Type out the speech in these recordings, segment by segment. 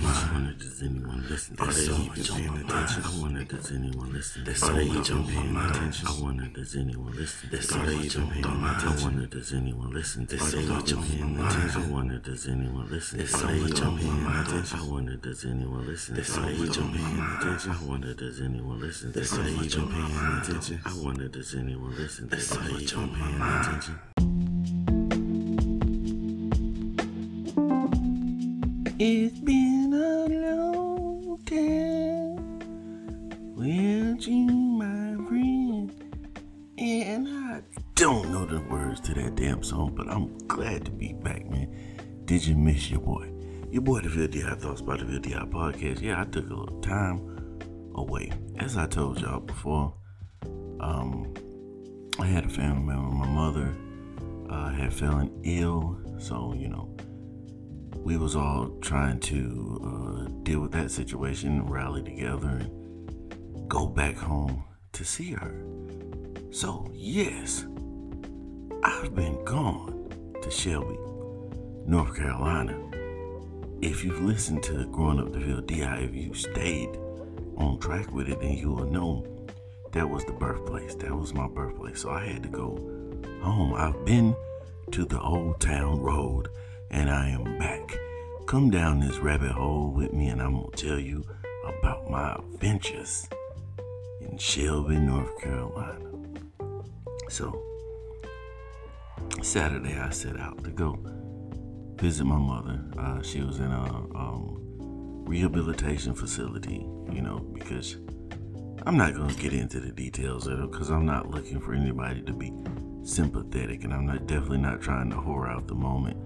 I wonder does anyone listen? Are they even paying attention? I wonder does anyone listen? Are they even paying attention? I wonder does anyone listen? Are they even paying attention? I wonder does anyone listen? Are they even paying attention? I wonder does anyone listen? Are they even paying attention? I wonder does anyone listen? Are they even paying attention? I wonder does anyone listen? Are they even paying attention? I wonder does anyone listen? Are they even paying attention? It's that but I'm glad to be back, man. Did you miss your boy? Your boy, the VLDI Thoughts about the VLDI podcast. Yeah, I took a little time away. As I told y'all before, um, I had a family member, my mother uh, had fallen ill, so, you know, we was all trying to uh, deal with that situation, rally together, and go back home to see her. So yes, I've been gone to Shelby, North Carolina. If you've listened to Growing Up Deville DI, if you stayed on track with it, then you will know that was the birthplace. That was my birthplace. So I had to go home. I've been to the Old Town Road and I am back. Come down this rabbit hole with me, and I'm gonna tell you about my adventures in Shelby, North Carolina. So, Saturday I set out to go visit my mother. Uh, she was in a um, rehabilitation facility, you know, because I'm not gonna get into the details of it because I'm not looking for anybody to be sympathetic, and I'm not definitely not trying to whore out the moment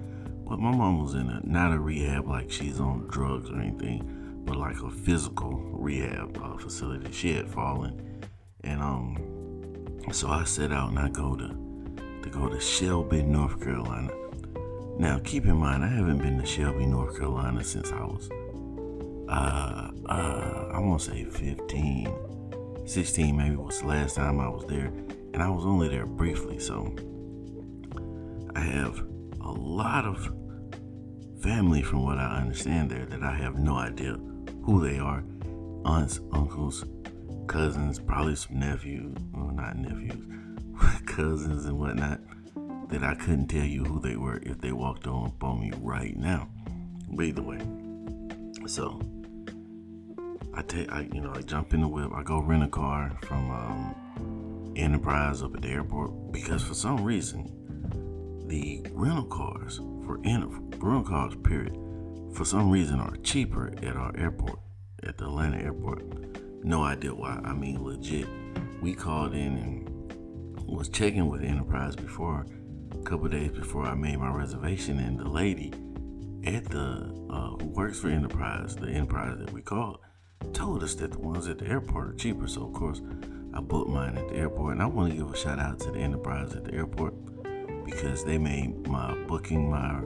but my mom was in a not a rehab like she's on drugs or anything, but like a physical rehab uh, facility. She had fallen, and um, so I set out and I go to to go to Shelby, North Carolina. Now, keep in mind, I haven't been to Shelby, North Carolina since I was, uh, uh, I want to say 15, 16 maybe was the last time I was there, and I was only there briefly. So I have a lot of family, from what I understand, there that I have no idea who they are aunts, uncles, cousins, probably some nephews, well, not nephews, cousins and whatnot, that I couldn't tell you who they were if they walked on up on me right now. But either way, so I take, I you know, I jump in the whip, I go rent a car from um, Enterprise up at the airport because for some reason the rental cars for rental cars, period, for some reason are cheaper at our airport, at the Atlanta airport. No idea why. I mean, legit. We called in and was checking with Enterprise before, a couple days before I made my reservation, and the lady at the uh, who works for Enterprise, the Enterprise that we called, told us that the ones at the airport are cheaper. So of course, I booked mine at the airport, and I want to give a shout out to the Enterprise at the airport because they made my booking my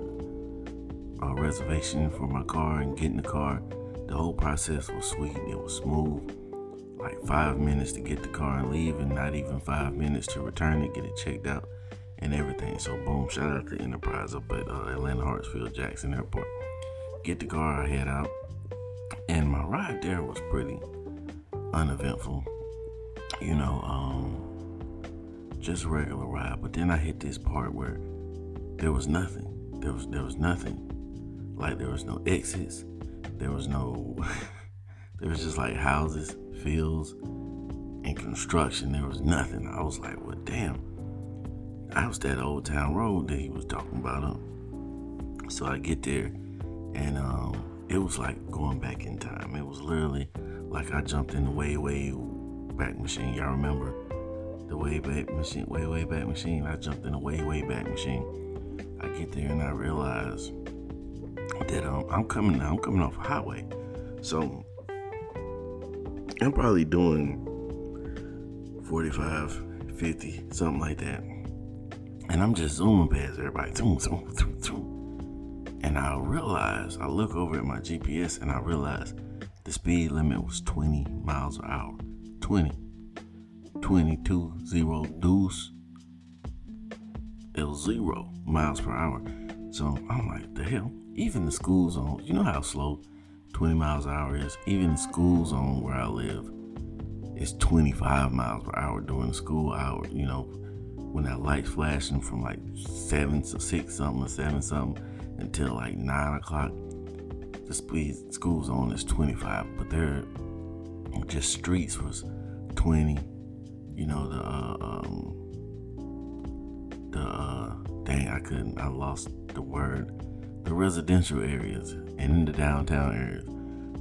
uh, reservation for my car and getting the car. The whole process was sweet. It was smooth. Like five minutes to get the car and leave, and not even five minutes to return it, get it checked out, and everything. So boom! Shout out to Enterprise up at uh, Atlanta Hartsfield Jackson Airport. Get the car, I head out, and my ride there was pretty uneventful. You know, um, just regular ride. But then I hit this part where there was nothing. There was there was nothing. Like there was no exits. There was no. there was just like houses, fields, and construction. There was nothing. I was like, well, damn. I was that old town road that he was talking about. Um, so I get there, and um, it was like going back in time. It was literally like I jumped in the way, way back machine. Y'all remember? the way back machine, way, way back machine. I jumped in the way, way back machine. I get there and I realize that um, I'm coming, I'm coming off a highway. So I'm probably doing 45, 50, something like that. And I'm just zooming past everybody. Zoom, zoom, zoom, zoom. And I realize, I look over at my GPS and I realize the speed limit was 20 miles an hour. 20. 22 zero deuce L zero miles per hour. So I'm like, the hell? Even the school zone, you know how slow 20 miles an hour is. Even the school zone where I live is 25 miles per hour during the school hour. You know, when that light's flashing from like seven to six something or seven something until like nine o'clock. The speed school zone is 25, but there just streets was 20. You know the uh, um, the uh, dang I couldn't I lost the word. The residential areas and in the downtown areas,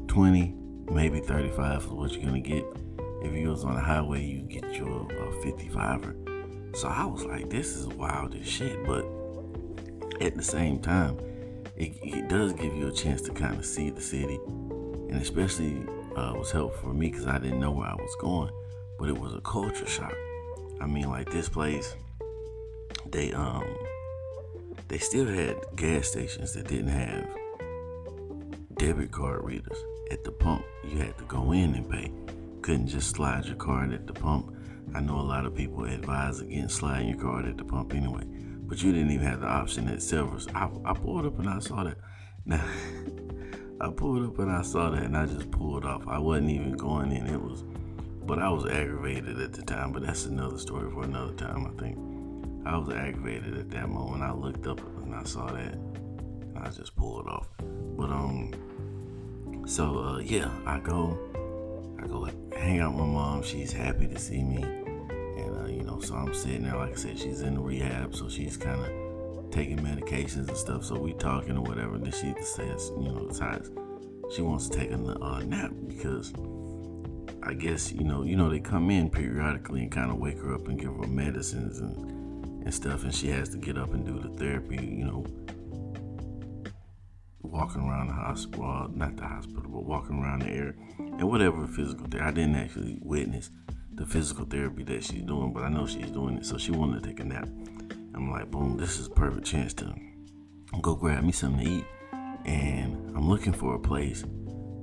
20 maybe 35 is what you're gonna get. If you was on the highway, you get your uh, 55er. So I was like, this is wild as shit. But at the same time, it, it does give you a chance to kind of see the city, and especially uh, was helpful for me because I didn't know where I was going, but it was a culture shock. I mean, like this place, they um they still had gas stations that didn't have debit card readers at the pump. You had to go in and pay. Couldn't just slide your card at the pump. I know a lot of people advise against sliding your card at the pump anyway but you didn't even have the option at Silvers. I, I pulled up and I saw that. Now, I pulled up and I saw that and I just pulled off. I wasn't even going in. It was, but I was aggravated at the time. But that's another story for another time, I think. I was aggravated at that moment. I looked up and I saw that. I just pulled off. But um, so uh, yeah, I go, I go hang out with my mom. She's happy to see me and uh, you know, so I'm sitting there, like I said, she's in rehab, so she's kind of taking medications and stuff. So we talking or whatever. And then she says, you know, besides, she wants to take a uh, nap because I guess you know, you know, they come in periodically and kind of wake her up and give her medicines and and stuff, and she has to get up and do the therapy, you know, walking around the hospital, not the hospital, but walking around the area and whatever physical therapy. I didn't actually witness the physical therapy that she's doing, but I know she's doing it. So she wanted to take a nap. I'm like, boom, this is a perfect chance to go grab me something to eat. And I'm looking for a place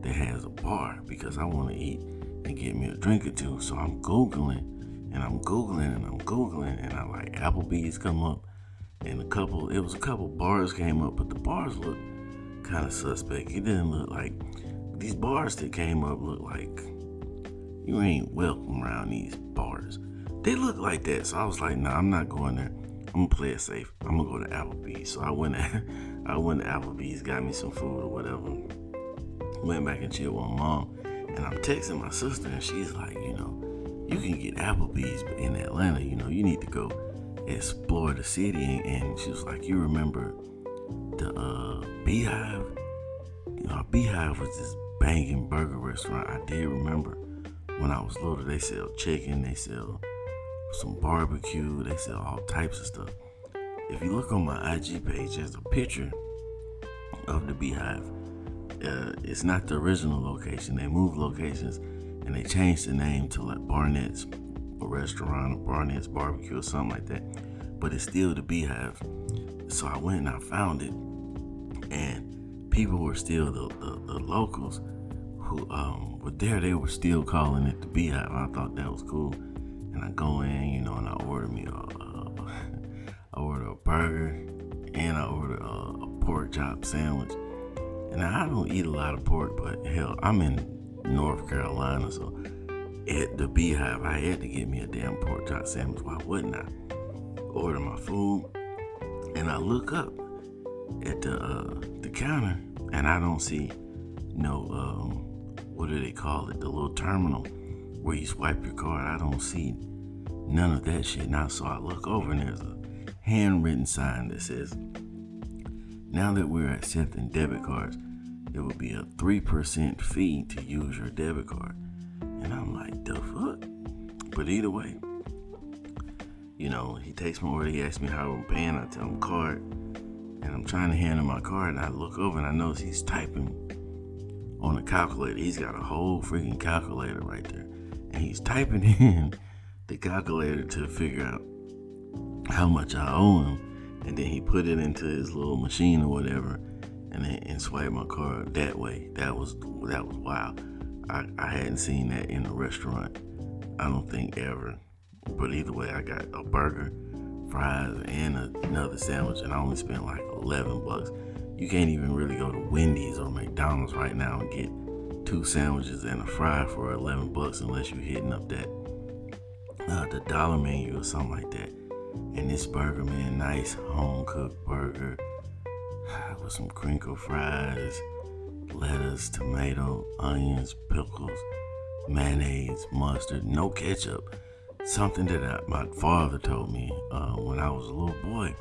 that has a bar because I want to eat and get me a drink or two. So I'm Googling and I'm Googling and I'm Googling and I like Applebee's come up and a couple, it was a couple bars came up, but the bars look kind of suspect. It didn't look like, these bars that came up look like you ain't welcome around these bars. They look like that. So I was like, nah, I'm not going there. I'm gonna play it safe. I'm gonna go to Applebee's. So I went I went to Applebee's, got me some food or whatever. Went back and chilled with my mom. And I'm texting my sister and she's like, you know, you can get Applebee's but in Atlanta, you know, you need to go explore the city. And she was like, you remember the uh, Beehive? You know, Beehive was this banging burger restaurant. I did remember when I was little, they sell chicken, they sell some barbecue, they sell all types of stuff. If you look on my IG page, there's a picture of the beehive. Uh, it's not the original location. They moved locations and they changed the name to like Barnett's a restaurant or Barnett's barbecue or something like that. But it's still the beehive. So I went and I found it, and people were still the, the, the locals who um, were there, they were still calling it the Beehive. I thought that was cool. And I go in, you know, and I order me a, uh, I order a burger and I order a, a pork chop sandwich. And I don't eat a lot of pork, but hell, I'm in North Carolina, so at the Beehive, I had to get me a damn pork chop sandwich. Why wouldn't I? Order my food, and I look up at the uh, the counter, and I don't see no um, what do they call it? The little terminal where you swipe your card. I don't see none of that shit now. So I look over and there's a handwritten sign that says, now that we're accepting debit cards, there would be a 3% fee to use your debit card. And I'm like, the fuck? But either way, you know, he takes my order, he asks me how I'm paying, I tell him card, and I'm trying to hand him my card, and I look over and I notice he's typing on a calculator. He's got a whole freaking calculator right there. And he's typing in the calculator to figure out how much I owe him. And then he put it into his little machine or whatever and and swipe my card that way. That was that was wild. I, I hadn't seen that in a restaurant. I don't think ever. But either way, I got a burger, fries, and a, another sandwich, and I only spent like 11 bucks you can't even really go to Wendy's or McDonald's right now and get two sandwiches and a fry for 11 bucks unless you're hitting up that uh, the dollar menu or something like that. And this burger, man, nice home cooked burger with some crinkle fries, lettuce, tomato, onions, pickles, mayonnaise, mustard, no ketchup. Something that I, my father told me uh, when I was a little boy.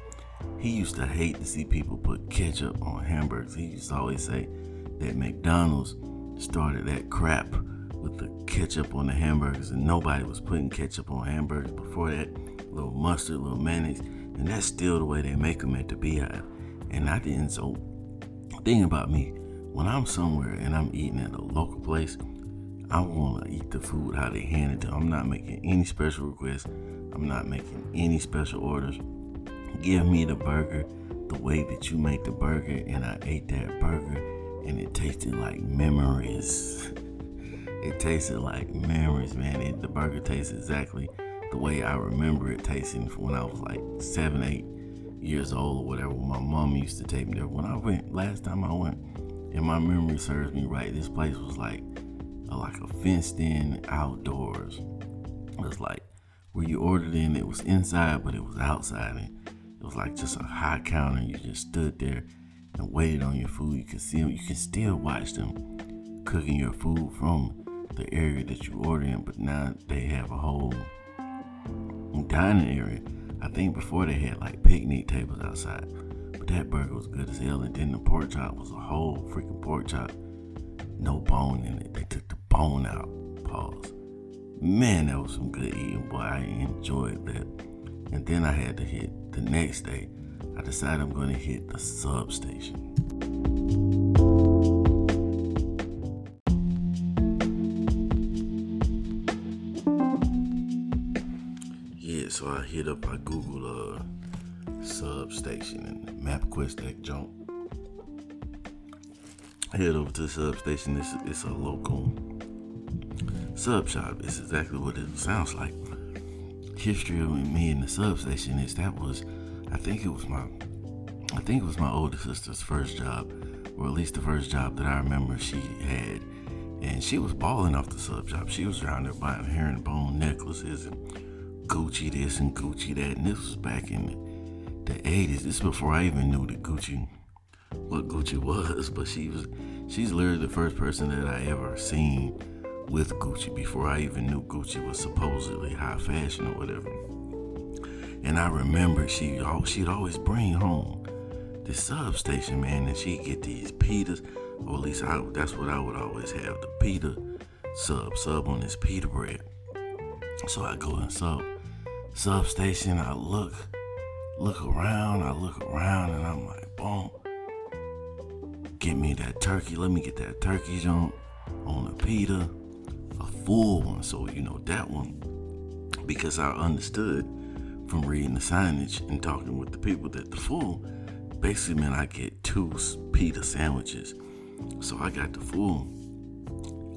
He used to hate to see people put ketchup on hamburgers. He used to always say that McDonald's started that crap with the ketchup on the hamburgers, and nobody was putting ketchup on hamburgers before that. Little mustard, little mayonnaise, and that's still the way they make them at the Beehive. And I didn't. So, thing about me, when I'm somewhere and I'm eating at a local place, I want to eat the food how they hand it to. I'm not making any special requests. I'm not making any special orders. Give me the burger the way that you make the burger, and I ate that burger, and it tasted like memories. it tasted like memories, man. It, the burger tastes exactly the way I remember it tasting when I was like seven, eight years old or whatever. My mom used to take me there. When I went last time I went, and my memory serves me right, this place was like a, like a fenced in outdoors. It was like where you ordered in, it was inside, but it was outside. And it was like just a high counter. You just stood there and waited on your food. You could see them. You can still watch them cooking your food from the area that you ordered in. But now they have a whole dining area. I think before they had like picnic tables outside. But that burger was good as hell. And then the pork chop was a whole freaking pork chop. No bone in it. They took the bone out. Pause. Man, that was some good eating, boy. I enjoyed that. And then I had to hit the next day. I decided I'm going to hit the substation. I hit up, I Googled uh, substation and MapQuest that jump. Head over to the substation. It's, it's a local sub shop. It's exactly what it sounds like. History of me in the substation is that was, I think it was my, I think it was my older sister's first job, or at least the first job that I remember she had. And she was balling off the sub shop. She was around there buying herringbone necklaces and Gucci this and Gucci that. And this was back in the 80s. This is before I even knew that Gucci, what Gucci was. But she was, she's literally the first person that I ever seen with Gucci before I even knew Gucci was supposedly high fashion or whatever. And I remember she she'd always bring home the substation, man, and she'd get these pitas, or at least I, that's what I would always have, the pita sub, sub on this pita bread. So I go and sub substation, I look, look around, I look around, and I'm like, boom, get me that turkey, let me get that turkey jump on a pita a full one. So, you know, that one, because I understood from reading the signage and talking with the people that the full basically meant I get two pita sandwiches. So I got the full.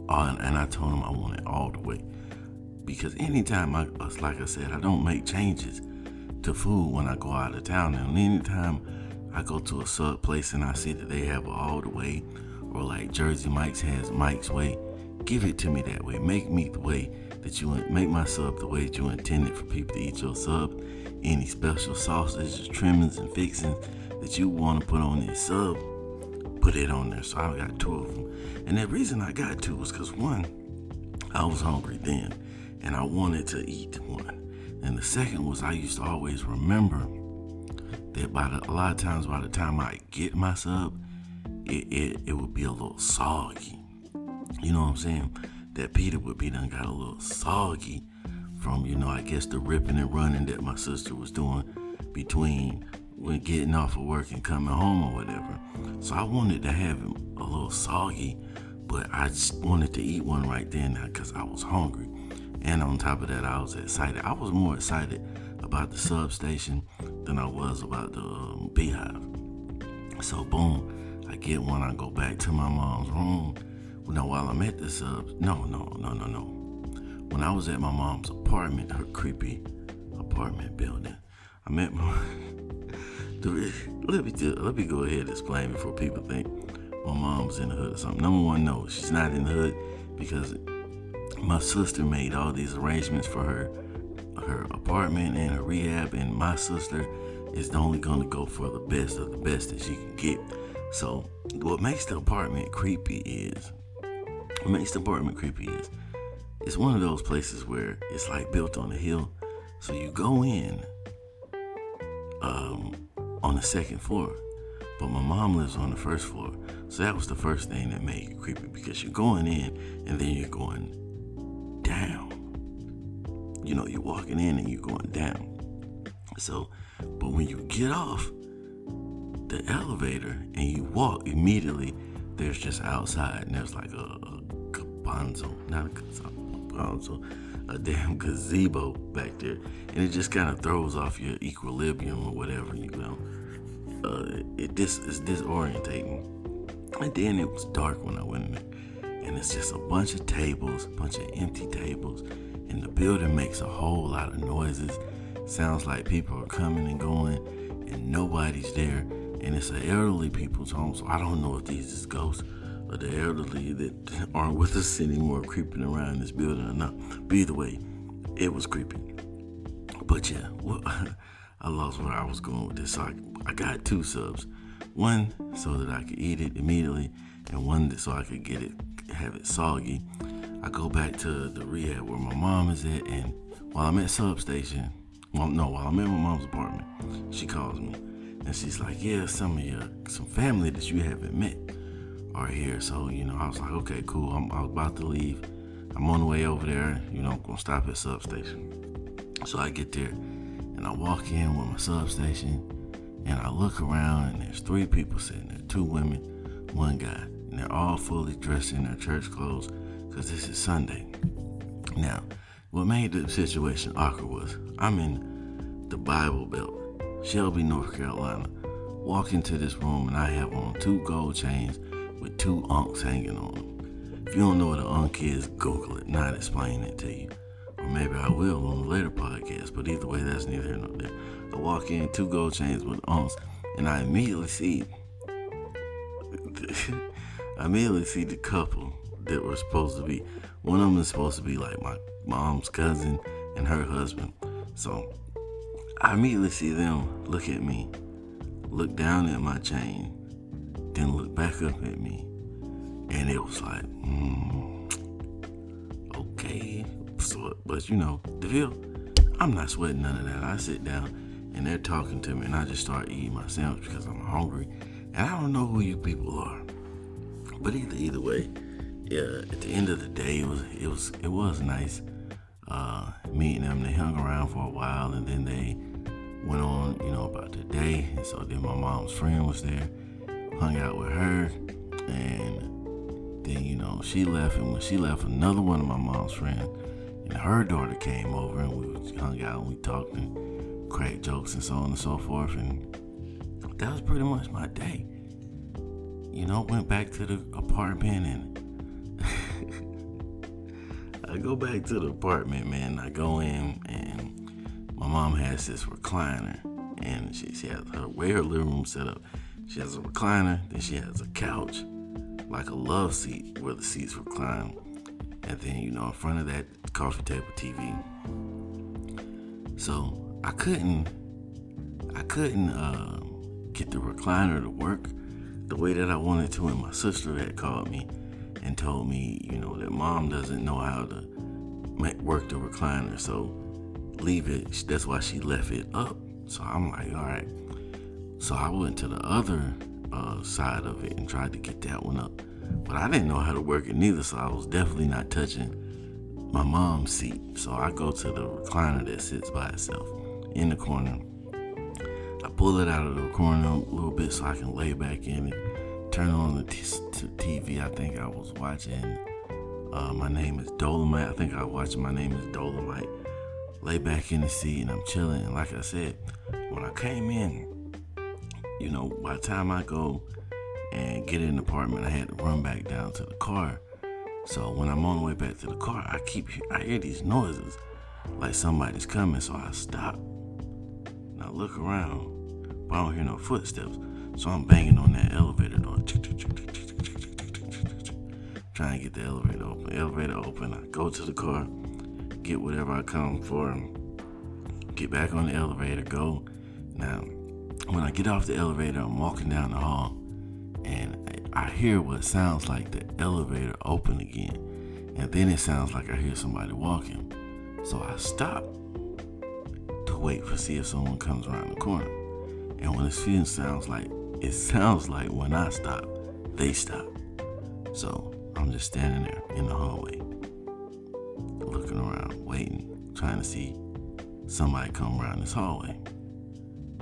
Uh, and I told them I want it all the way. Because anytime I, uh, like I said, I don't make changes to food when I go out of town. And anytime I go to a sub place and I see that they have all the way, or like Jersey Mike's has Mike's Way, give it to me that way. Make me the way that you make my sub the way that you intended for people to eat your sub. Any special sausages, trimmings, and fixings that you want to put on this sub, put it on there. So I got two of them. And the reason I got two was because one, I was hungry then and I wanted to eat one. And the second was I used to always remember that by the, a lot of times by the time I get my sub, it, it, it would be a little soggy you know what I'm saying? That pita would be done got a little soggy from, you know, I guess the ripping and running that my sister was doing between when getting off of work and coming home or whatever. So I wanted to have him a little soggy, but I wanted to eat one right then because I was hungry. And on top of that, I was excited. I was more excited about the substation than I was about the um, beehive. So boom, I get one. I go back to my mom's room now, while I'm at the subs, no, no, no, no, no. When I was at my mom's apartment, her creepy apartment building, I met my let me do, let me go ahead and explain before people think my mom's in the hood or something. Number one, no, she's not in the hood because my sister made all these arrangements for her her apartment and her rehab, and my sister is only going to go for the best of the best that she can get. So, what makes the apartment creepy is what makes the apartment creepy is it's one of those places where it's like built on a hill. So you go in um, on the second floor, but my mom lives on the first floor. So that was the first thing that made it creepy because you're going in and then you're going. You know, you're walking in and you're going down. So, but when you get off the elevator and you walk immediately, there's just outside and there's like a, a cabanzo, not a cabanzo, a damn gazebo back there, and it just kind of throws off your equilibrium or whatever, you know. Uh, it this is disorientating. And then it was dark when I went in there, and it's just a bunch of tables, a bunch of empty tables, building makes a whole lot of noises. Sounds like people are coming and going, and nobody's there. And it's an elderly people's home, so I don't know if these is ghosts or the elderly that aren't with us anymore creeping around this building or not. But either way, it was creepy. But yeah, well, I lost where I was going with this. So I, I got two subs. One so that I could eat it immediately, and one so I could get it, have it soggy. I go back to the rehab where my mom is at, and while I'm at substation, well, no, while I'm in my mom's apartment, she calls me, and she's like, "Yeah, some of your some family that you haven't met are here." So you know, I was like, "Okay, cool. I'm, I was about to leave. I'm on the way over there. You know, I'm gonna stop at substation." So I get there, and I walk in with my substation, and I look around, and there's three people sitting there, two women, one guy, and they're all fully dressed in their church clothes because this is Sunday. Now, what made the situation awkward was I'm in the Bible Belt, Shelby, North Carolina. Walk into this room and I have on two gold chains with two ankhs hanging on them. If you don't know what an ankh is, Google it, not explain it to you. Or maybe I will on a later podcast, but either way, that's neither here nor there. I walk in, two gold chains with ankhs, and I immediately see I immediately see the couple that were supposed to be. One of them is supposed to be like my mom's cousin and her husband. So I immediately see them look at me, look down at my chain, then look back up at me. And it was like, mm, okay. So, but you know, the deal, I'm not sweating none of that. I sit down and they're talking to me and I just start eating my sandwich because I'm hungry. And I don't know who you people are. But either either way, yeah, at the end of the day, it was it was it was nice uh, meeting them. They hung around for a while, and then they went on, you know, about the day. And so then my mom's friend was there, hung out with her, and then you know she left. And when she left, another one of my mom's friends and her daughter came over, and we hung out and we talked and cracked jokes and so on and so forth. And that was pretty much my day. You know, went back to the apartment and I go back to the apartment, man. I go in, and my mom has this recliner, and she, she has her way her living room set up. She has a recliner, then she has a couch, like a love seat where the seats recline, and then you know in front of that coffee table TV. So I couldn't, I couldn't uh, get the recliner to work the way that I wanted to, and my sister had called me and told me, you know, that mom doesn't know how to work the recliner, so leave it. That's why she left it up. So I'm like, all right. So I went to the other uh, side of it and tried to get that one up, but I didn't know how to work it neither. So I was definitely not touching my mom's seat. So I go to the recliner that sits by itself in the corner. I pull it out of the corner a little bit so I can lay back in it turn on the t- TV, I think I was watching uh, My Name is Dolemite. I think I watched My Name is Dolemite. Lay back in the seat and I'm chilling. And like I said, when I came in, you know, by the time I go and get in the apartment, I had to run back down to the car. So when I'm on the way back to the car, I keep I hear these noises like somebody's coming. So I stop and I look around. but I don't hear no footsteps. So I'm banging on that elevator door, trying to get the elevator open. Elevator open. I go to the car, get whatever I come for, get back on the elevator, go. Now, when I get off the elevator, I'm walking down the hall, and I hear what sounds like the elevator open again. And then it sounds like I hear somebody walking. So I stop to wait for see if someone comes around the corner. And when it feels sounds like it sounds like when I stop, they stop. So I'm just standing there in the hallway, looking around, waiting, trying to see somebody come around this hallway.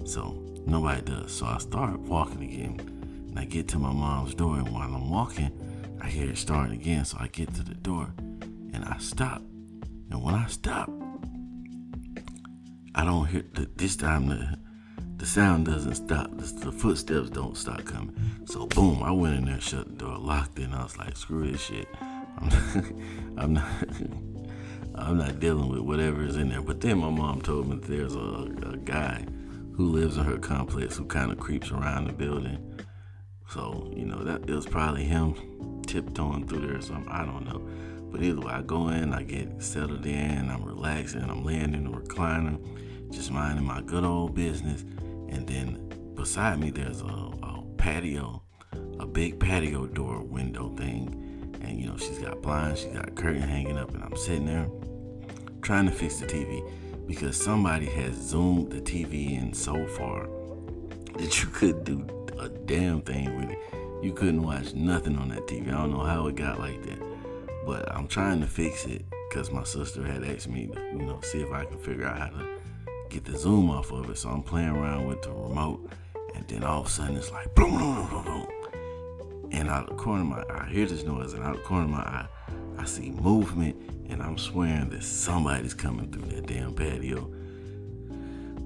So nobody does. So I start walking again. And I get to my mom's door, and while I'm walking, I hear it starting again. So I get to the door and I stop. And when I stop, I don't hear the, this time the the sound doesn't stop. The, footsteps don't stop coming. So boom, I went in there, shut the door, locked it, and I was like, screw this shit. I'm not, I'm not, I'm not dealing with whatever is in there. But then my mom told me there's a, a guy who lives in her complex who kind of creeps around the building. So you know that it was probably him tiptoeing through there or something. I don't know. But either way, I go in, I get settled in, I'm relaxing, I'm laying in the recliner, just minding my good old business and then beside me, there's a, a patio, a big patio door window thing. And you know, she's got blinds, she's got a curtain hanging up, and I'm sitting there trying to fix the TV because somebody has zoomed the TV in so far that you couldn't do a damn thing with it. You couldn't watch nothing on that TV. I don't know how it got like that, but I'm trying to fix it because my sister had asked me to, you know, see if I can figure out how to get the zoom off of it. So I'm playing around with the remote, and then all of a sudden it's like boom, boom, boom, boom. And out of the corner of my eye, I hear this noise, and out of the corner of my eye, I see movement, and I'm swearing that somebody's coming through that damn patio.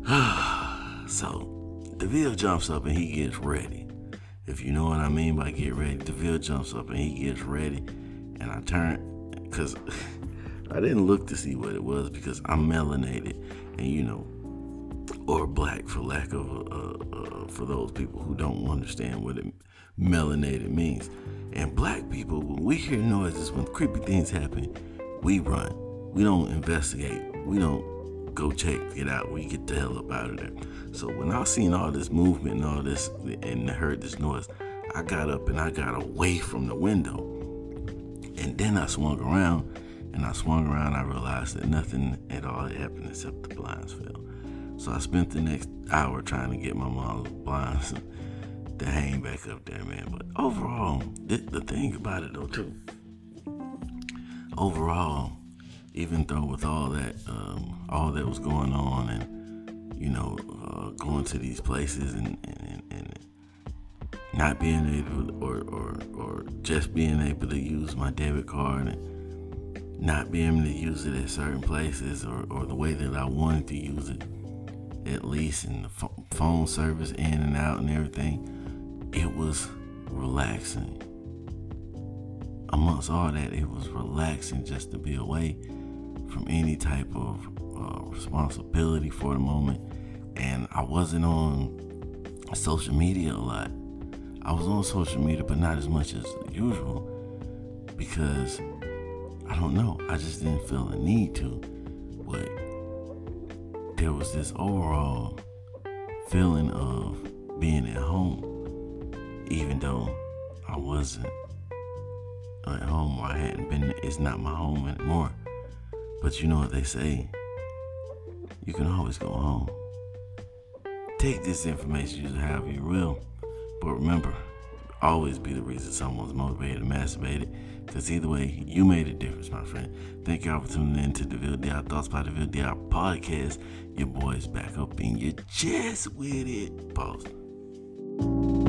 so DeVille jumps up and he gets ready. If you know what I mean by get ready, DeVille jumps up and he gets ready, and I turn because I didn't look to see what it was because I'm melanated, and you know, or black for lack of uh, uh, for those people who don't understand what it melanated means. And black people, when we hear noises, when creepy things happen, we run. We don't investigate. We don't go check it out. We get the hell up out of there. So when I seen all this movement and all this and heard this noise, I got up and I got away from the window. And then I swung around and I swung around, I realized that nothing at all had happened except the blinds fell. So I spent the next hour trying to get my mom's blinds to hang back up there, man. But overall, the, thing about it though, too, overall, even though with all that, um, all that was going on, and you know, uh, going to these places and, and, and not being able, or, or or just being able to use my debit card and not being able to use it at certain places or, or the way that I wanted to use it, at least in the phone service in and out and everything, it was relaxing. Amongst all that, it was relaxing just to be away from any type of uh, responsibility for the moment. And I wasn't on social media a lot. I was on social media, but not as much as usual because I don't know. I just didn't feel the need to. But there was this overall feeling of being at home, even though I wasn't at home or I hadn't been. It's not my home anymore. But you know what they say? You can always go home. Take this information use however you will. But remember, always be the reason someone's motivated masturbate it. Because either way, you made a difference, my friend. Thank y'all for tuning in to the Ville Diop Thoughts by the Ville Diop podcast. Your boy's back up in your chest with it. Pause.